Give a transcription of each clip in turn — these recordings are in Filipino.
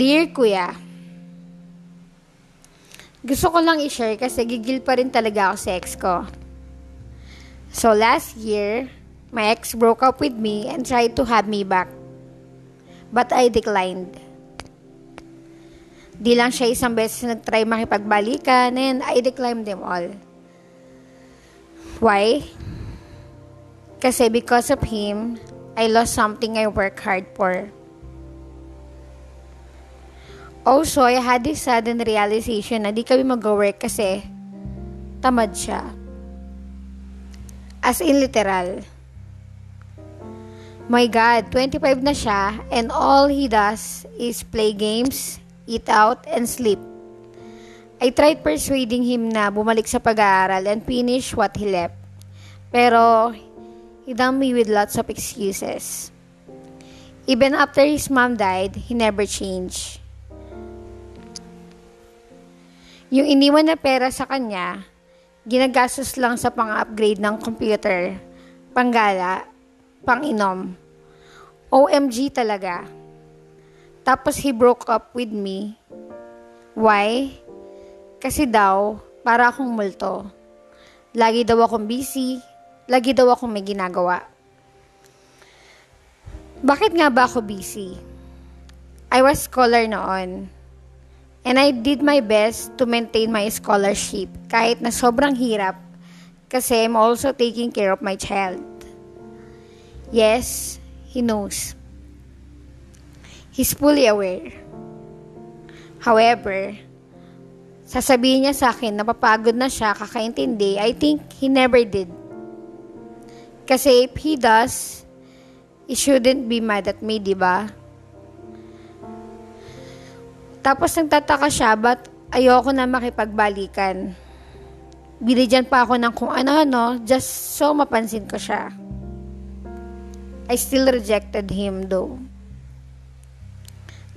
Dear Kuya, gusto ko lang i-share kasi gigil pa rin talaga ako sa ex ko. So last year, my ex broke up with me and tried to have me back. But I declined. Di lang siya isang beses nag-try makipagbalikan and I declined them all. Why? Kasi because of him, I lost something I work hard for. Also, I had this sudden realization na di kami mag-work kasi tamad siya. As in literal. My God, 25 na siya and all he does is play games, eat out, and sleep. I tried persuading him na bumalik sa pag-aaral and finish what he left. Pero, he dumped me with lots of excuses. Even after his mom died, he never changed. Yung iniwan na pera sa kanya, ginagastos lang sa pang-upgrade ng computer, panggala, pang-inom. OMG talaga. Tapos he broke up with me. Why? Kasi daw, para akong multo. Lagi daw akong busy, lagi daw akong may ginagawa. Bakit nga ba ako busy? I was scholar noon. And I did my best to maintain my scholarship kahit na sobrang hirap kasi I'm also taking care of my child. Yes, he knows. He's fully aware. However, sasabihin niya sa akin na papagod na siya kakaintindi, I think he never did. Kasi if he does, he shouldn't be mad at me, di ba? Tapos nagtataka siya, but ayoko na makipagbalikan. Binigyan pa ako ng kung ano-ano, just so mapansin ko siya. I still rejected him though.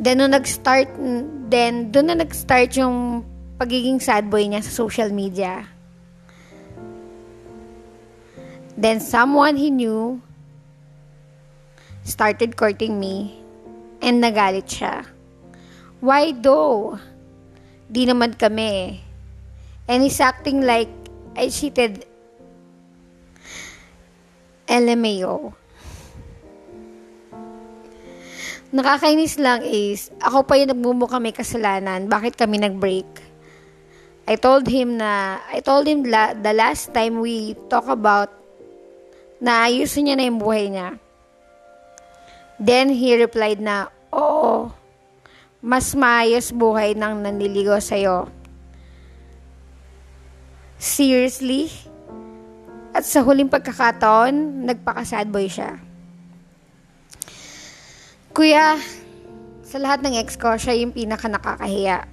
Then, nung nag-start, then, doon na nag-start yung pagiging sad boy niya sa social media. Then, someone he knew started courting me and nagalit siya. Why though? Di naman kami. And he's acting like I cheated LMAO. Nakakainis lang is, ako pa yung nagmumukha may kasalanan. Bakit kami nag-break? I told him na, I told him la, the last time we talk about na ayusin niya na yung buhay niya. Then he replied na, oo, mas maayos buhay ng nanliligaw sa'yo. Seriously? At sa huling pagkakataon, nagpaka-sad boy siya. Kuya, sa lahat ng ex ko, siya yung pinaka nakakahiya.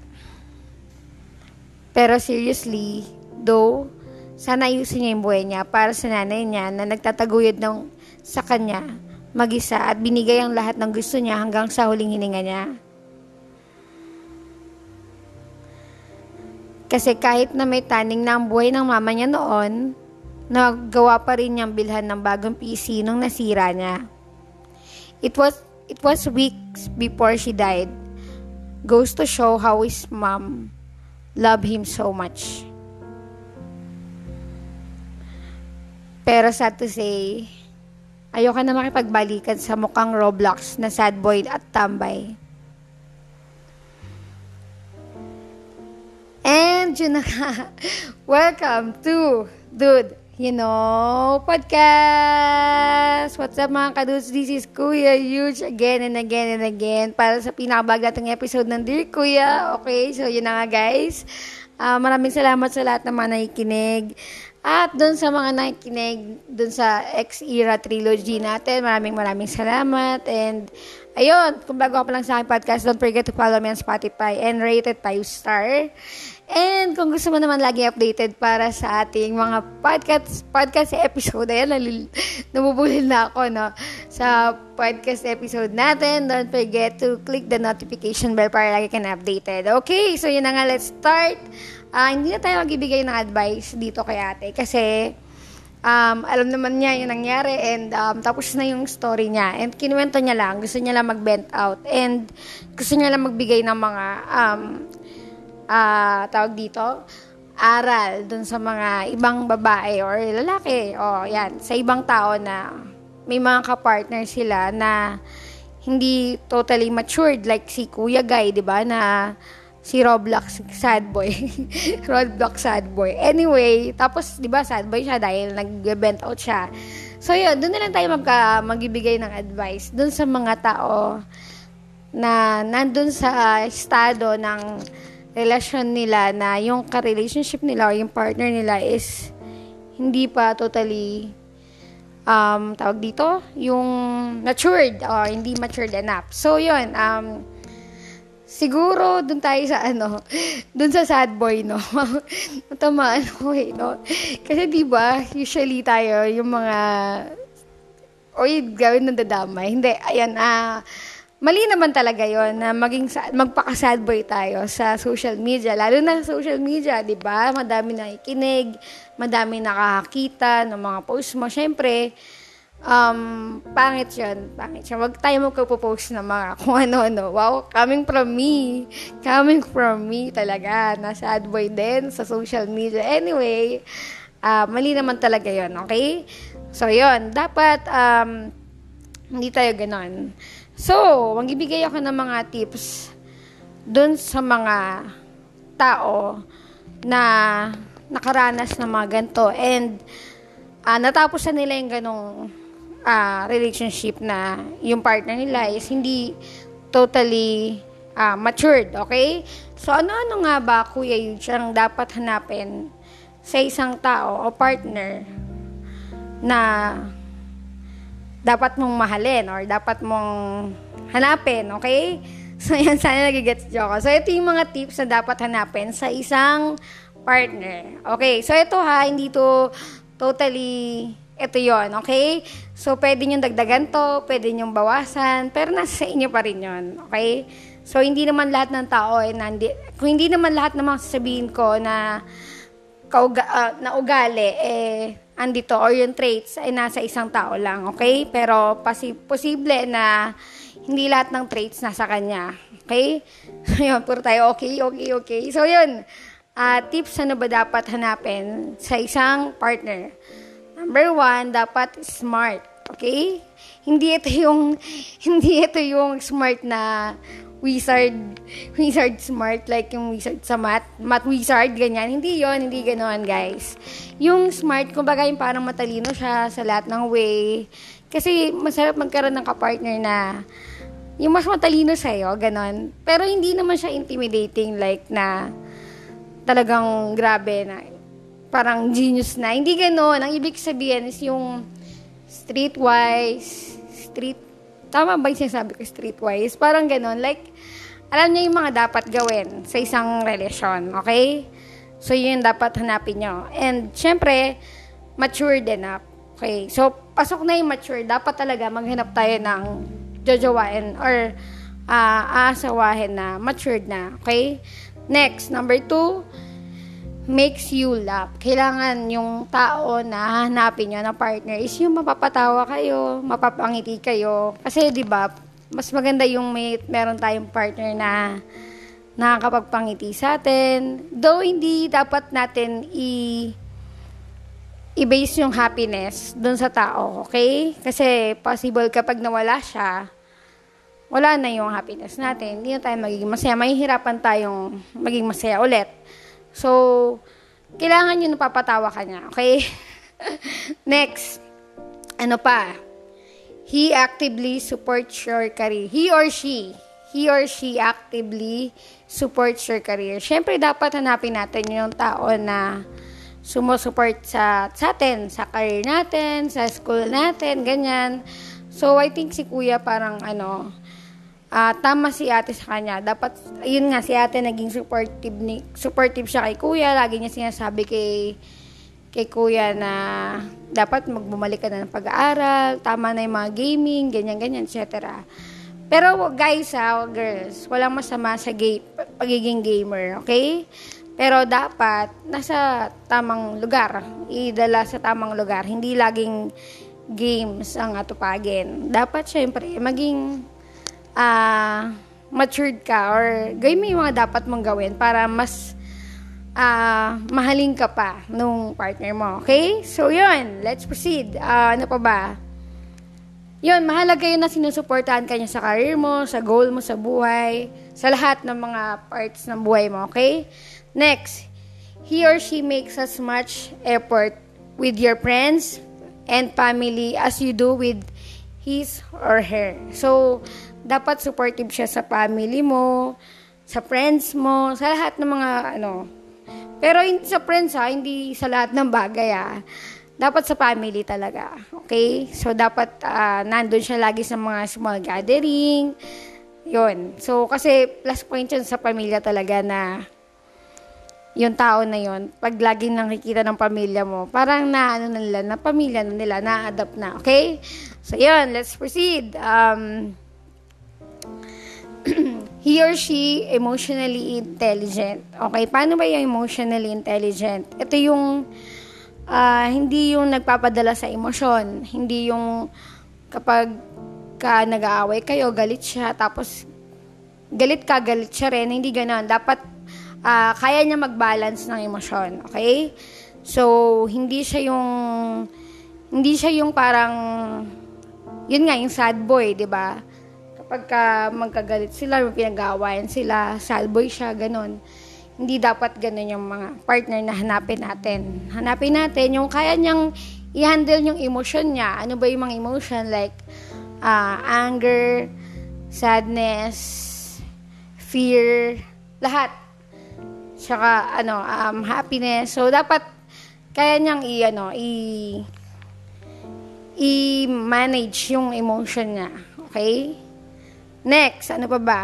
Pero seriously, though, sana ayusin niya yung buhay niya para sa nanay niya na nagtataguyod ng sa kanya mag-isa at binigay ang lahat ng gusto niya hanggang sa huling hininga niya. Kasi kahit na may taning na ang buhay ng mama niya noon, nagawa pa rin niyang bilhan ng bagong PC nung nasira niya. It was it was weeks before she died. Goes to show how his mom loved him so much. Pero sad to say, ayoko na makipagbalikan sa mukhang Roblox na sad boy at tambay. Na Welcome to Dude, you know, podcast! What's up mga kadudes? This is Kuya Huge again and again and again para sa pinakabag nating episode ng Dear Kuya. Okay, so yun na nga guys. Uh, maraming salamat sa lahat ng mga nakikinig. At doon sa mga nakikinig, doon sa X-Era Trilogy natin, maraming maraming salamat. And ayun, kung bago ka pa lang sa aking podcast, don't forget to follow me on Spotify and rate it 5 star. And kung gusto mo naman lagi updated para sa ating mga podcast podcast episode, ayan, nalil, nabubulil na ako, no? Sa podcast episode natin, don't forget to click the notification bell para lagi ka na updated. Okay, so yun na nga, let's start. Uh, hindi na tayo magbibigay ng advice dito kay ate kasi um, alam naman niya yung nangyari and um, tapos na yung story niya. And kinuwento niya lang, gusto niya lang mag-vent out. And gusto niya lang magbigay ng mga, um, uh, tawag dito, aral dun sa mga ibang babae or lalaki. O, yan. Sa ibang tao na may mga kapartner sila na hindi totally matured like si Kuya Guy, 'di ba? Na si Roblox sad boy. Roblox sad boy. Anyway, tapos 'di ba sad boy siya dahil nag-bent out siya. So yun, doon na lang tayo magka, magbibigay ng advice doon sa mga tao na nandun sa estado ng relasyon nila na yung ka-relationship nila o yung partner nila is hindi pa totally um, tawag dito, yung matured or hindi matured enough. So, yun, um, siguro dun tayo sa ano, dun sa sad boy, no? Matamaan ko eh, no? Kasi di ba usually tayo, yung mga, oy, gawin ng dadamay. Hindi, ayan, ah, mali naman talaga yon na maging magpaka-sad boy tayo sa social media. Lalo na sa social media, di ba? Madami na ikinig, madami nakakita ng mga post mo. Siyempre, um, pangit yun. Pangit yun. Huwag tayo magpo-post ng mga kung ano-ano. Wow, coming from me. Coming from me talaga. Nasa ad boy din sa social media. Anyway, uh, mali naman talaga yon okay? So, yon Dapat, um, hindi tayo ganon. So, magbibigay ako ng mga tips dun sa mga tao na nakaranas ng mga ganito and uh, natapos na nila yung ganong uh, relationship na yung partner nila is hindi totally uh, matured, okay? So, ano-ano nga ba, Kuya Yuj, ang dapat hanapin sa isang tao o partner na dapat mong mahalin or dapat mong hanapin, okay? So, yan, sana nagigets nyo ako. So, ito yung mga tips na dapat hanapin sa isang partner. Okay, so ito ha, hindi to totally ito yon okay? So, pwede nyo dagdagan to, pwede nyo bawasan, pero nasa sa inyo pa rin yon okay? So, hindi naman lahat ng tao, eh, nandi, kung hindi naman lahat ng sasabihin ko na, kauga, uh, na ugali, eh, andito, or yung traits, ay nasa isang tao lang, okay? Pero, pasi- posible na hindi lahat ng traits nasa kanya, okay? yun, puro tayo, okay, okay, okay. So, yun, uh, tips ano ba dapat hanapin sa isang partner? Number one, dapat smart. Okay? Hindi ito yung, hindi ito yung smart na wizard, wizard smart, like yung wizard sa math, math wizard, ganyan. Hindi yon hindi ganoon guys. Yung smart, kumbaga yung parang matalino siya sa lahat ng way. Kasi masarap magkaroon ng kapartner na yung mas matalino sa'yo, ganon. Pero hindi naman siya intimidating, like na talagang grabe na parang genius na. Hindi ganoon. Ang ibig sabihin is yung streetwise, street, tama ba yung sinasabi ko streetwise? Parang ganoon. Like, alam niya yung mga dapat gawin sa isang relasyon. Okay? So, yun dapat hanapin nyo. And, syempre, matured enough. Okay? So, pasok na yung mature. Dapat talaga maghanap tayo ng jojowain or uh, aasawahin na matured na. Okay? Next, number two, makes you laugh. Kailangan yung tao na hanapin nyo na partner is yung mapapatawa kayo, mapapangiti kayo. Kasi, di ba, mas maganda yung may, meron tayong partner na nakakapagpangiti sa atin. Though, hindi dapat natin i- i-base yung happiness dun sa tao, okay? Kasi possible kapag nawala siya, wala na yung happiness natin. Hindi na tayo magiging masaya. Mahihirapan tayong maging masaya ulit. So, kailangan nyo napapatawa ka niya. Okay? Next. Ano pa? He actively supports your career. He or she. He or she actively supports your career. Siyempre, dapat hanapin natin yung tao na sumusupport sa, sa atin, sa career natin, sa school natin, ganyan. So, I think si kuya parang ano, uh, tama si ate sa kanya. Dapat, yun nga, si ate naging supportive, ni, supportive siya kay kuya. Lagi niya sinasabi kay, kay kuya na dapat magbumalik ka na ng pag-aaral, tama na yung mga gaming, ganyan-ganyan, etc. Pero guys, ha, girls, walang masama sa ga- pagiging gamer, okay? Pero dapat nasa tamang lugar, idala sa tamang lugar, hindi laging games ang atupagin. Dapat syempre maging uh, matured ka or gawin mo yung mga dapat mong gawin para mas uh, mahalin ka pa nung partner mo. Okay? So, yun. Let's proceed. Uh, ano pa ba? Yun, mahalaga yun na sinusuportahan ka niya sa career mo, sa goal mo sa buhay, sa lahat ng mga parts ng buhay mo. Okay? Next, he or she makes as much effort with your friends and family as you do with his or her. So, dapat supportive siya sa family mo, sa friends mo, sa lahat ng mga ano, pero hindi sa friends ha, hindi sa lahat ng bagay ha. Dapat sa family talaga. Okay? So, dapat uh, nandun siya lagi sa mga small gathering. Yun. So, kasi plus point yun sa pamilya talaga na yung tao na yon pag laging nakikita ng pamilya mo, parang na ano na nila, na pamilya na nila, na-adapt na. Okay? So, yun. Let's proceed. Um, he or she emotionally intelligent. Okay, paano ba yung emotionally intelligent? Ito yung uh, hindi yung nagpapadala sa emosyon, hindi yung kapag ka nag-aaway kayo, galit siya, tapos galit ka, galit siya rin, hindi ganoon. Dapat uh, kaya niya mag-balance ng emosyon, okay? So, hindi siya yung hindi siya yung parang yun nga yung sad boy, 'di ba? Pagka magkagalit sila, pinag-aawayan sila, salboy siya, ganun. Hindi dapat ganun yung mga partner na hanapin natin. Hanapin natin yung kaya niyang i-handle yung emotion niya. Ano ba yung mga emotion? Like, uh, anger, sadness, fear, lahat. Tsaka, ano, um, happiness. So, dapat kaya niyang i, ano, i, i-manage yung emotion niya. Okay? Next, ano pa ba?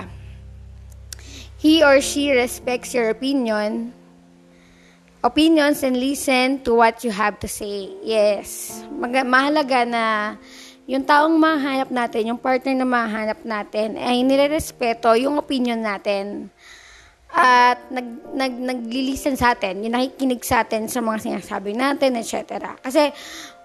He or she respects your opinion, opinions and listen to what you have to say. Yes. Mag- mahalaga na yung taong mahanap natin, yung partner na mahanap natin, ay nirerespeto yung opinion natin. At nag, nag, naglilisten sa atin, yung nakikinig sa atin sa mga sinasabi natin, etc. Kasi,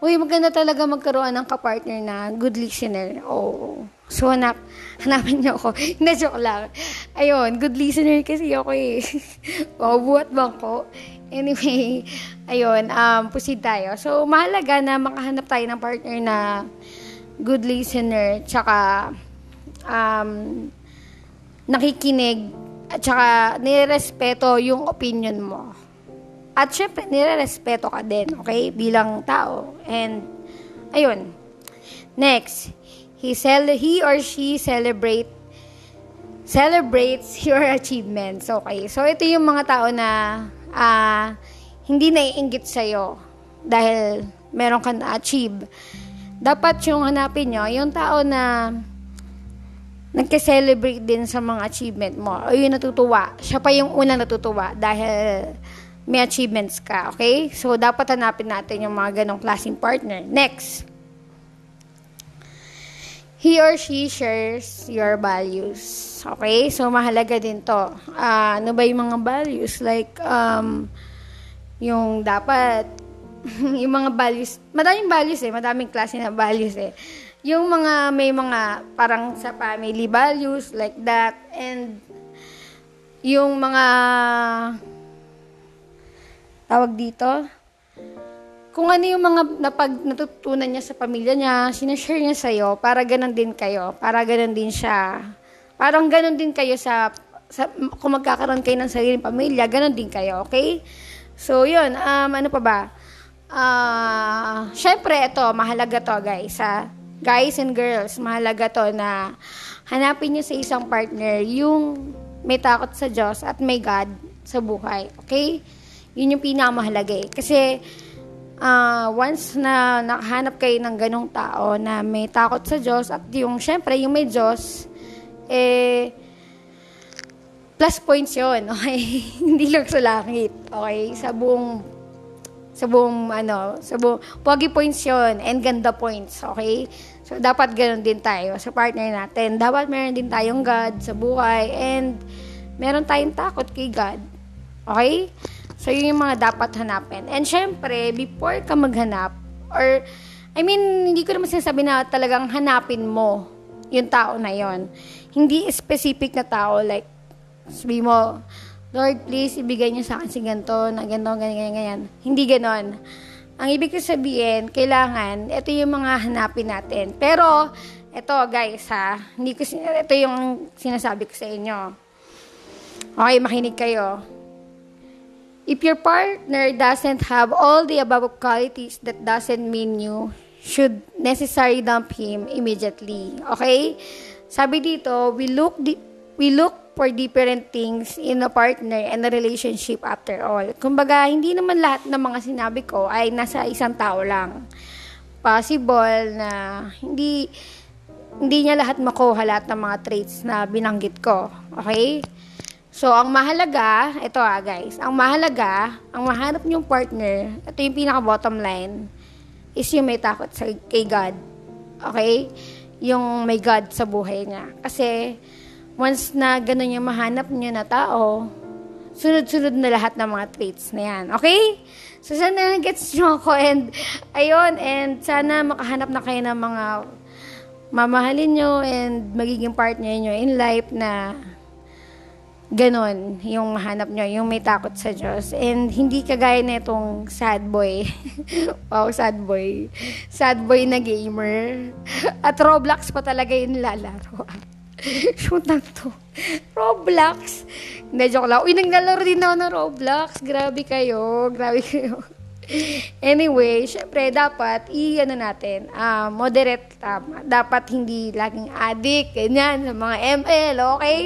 uy, maganda talaga magkaroon ng kapartner na good listener. Oh, So, hanap, hanapin niyo ako. Hindi, joke lang. Ayun, good listener kasi ako eh. Mabuhat bang ko? Anyway, ayun, um, proceed tayo. So, mahalaga na makahanap tayo ng partner na good listener, tsaka um, nakikinig, at tsaka nirespeto yung opinion mo. At syempre, nirerespeto ka din, okay? Bilang tao. And, ayun. Next, He, cel- he or she celebrate celebrates your achievements. Okay. So, ito yung mga tao na uh, hindi naiingit sa'yo dahil meron kang na-achieve. Dapat yung hanapin nyo, yung tao na nagka-celebrate din sa mga achievement mo. O yung natutuwa. Siya pa yung unang natutuwa dahil may achievements ka. Okay? So, dapat hanapin natin yung mga ganong klaseng partner. Next he or she shares your values. Okay? So, mahalaga din to. Uh, ano ba yung mga values? Like, um, yung dapat, yung mga values, madaming values eh, madaming klase na values eh. Yung mga, may mga parang sa family values, like that, and yung mga, tawag dito, kung ano yung mga napag, natutunan niya sa pamilya niya, sinashare niya sa'yo para ganun din kayo, para ganun din siya. Parang ganun din kayo sa, sa kung magkakaroon kayo ng sariling pamilya, ganun din kayo, okay? So, yun, um, ano pa ba? Uh, Siyempre, ito, mahalaga to, guys, ha? Guys and girls, mahalaga to na hanapin niyo sa isang partner yung may takot sa Diyos at may God sa buhay, okay? Yun yung pinakamahalaga eh. Kasi, uh, once na nakahanap kayo ng ganong tao na may takot sa Diyos at yung, syempre, yung may Diyos, eh, plus points yon okay? Hindi lang sa langit, okay? Sa buong, sa buong, ano, sa buong, pogi points yon and ganda points, okay? So, dapat ganun din tayo sa partner natin. Dapat meron din tayong God sa buhay and meron tayong takot kay God. Okay? So, yun yung mga dapat hanapin. And syempre, before ka maghanap, or, I mean, hindi ko naman sinasabi na talagang hanapin mo yung tao na yon Hindi specific na tao, like, sabi mo, Lord, please, ibigay niyo sa akin si ganito, na ganito, ganyan, ganyan, ganyan. Hindi ganon. Ang ibig sabihin, kailangan, ito yung mga hanapin natin. Pero, ito guys ha, hindi ko, ito yung sinasabi ko sa inyo. Okay, makinig kayo. If your partner doesn't have all the above qualities, that doesn't mean you should necessarily dump him immediately. Okay? Sabi dito, we look di- we look for different things in a partner and a relationship after all. Kumbaga, hindi naman lahat ng mga sinabi ko ay nasa isang tao lang. Possible na hindi hindi niya lahat makuha lahat ng mga traits na binanggit ko. Okay? So, ang mahalaga, ito ah guys, ang mahalaga, ang mahanap niyong partner, ito yung pinaka-bottom line, is yung may takot sa, kay God. Okay? Yung may God sa buhay niya. Kasi, once na gano'n yung mahanap niyo na tao, sunod-sunod na lahat ng mga traits na yan. Okay? So, sana gets nyo ako and, ayun, and sana makahanap na kayo ng mga mamahalin nyo and magiging partner nyo in life na ganon yung mahanap nyo, yung may takot sa Diyos. And hindi kagaya na itong sad boy. wow, sad boy. Sad boy na gamer. At Roblox pa talaga yung lalaro. Shoot na to. Roblox. Hindi, joke lang. Uy, naglalaro din ako ng Roblox. Grabe kayo. Grabe kayo. Anyway, syempre, dapat, i-ano natin, uh, moderate, tama. Dapat hindi laging addict, ganyan, sa mga ML, okay?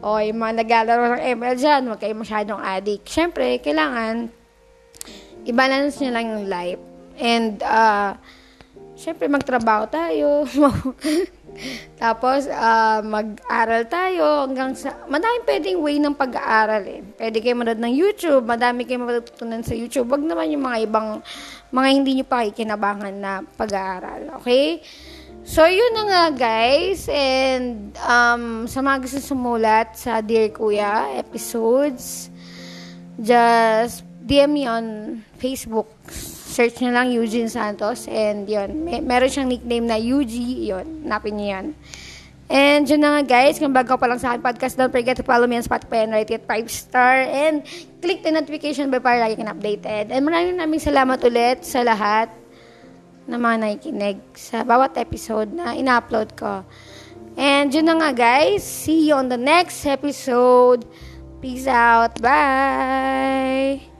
O, yung mga naglalaro ng ML dyan, huwag kayo masyadong addict. Syempre, kailangan, i-balance nyo lang yung life. And, uh, syempre, magtrabaho tayo. Tapos, uh, mag-aral tayo hanggang sa... Madaming pwedeng way ng pag-aaral eh. Pwede kayo manood ng YouTube, madami kayo matutunan sa YouTube. Wag naman yung mga ibang, mga hindi nyo pa kikinabangan na pag-aaral. Okay? So, yun na nga guys. And, um, sa mga gusto sumulat sa Dear Kuya episodes, just DM me on Facebook search nyo lang Eugene Santos and yun, may, meron siyang nickname na UG, yun, napin nyo yun. And yun na nga guys, kung bago pa lang sa akin podcast, don't forget to follow me on Spotify and rate it 5 star and click the notification bell para lagi kang updated. And maraming maraming salamat ulit sa lahat na mga nakikinig sa bawat episode na ina-upload ko. And yun na nga guys, see you on the next episode. Peace out. Bye!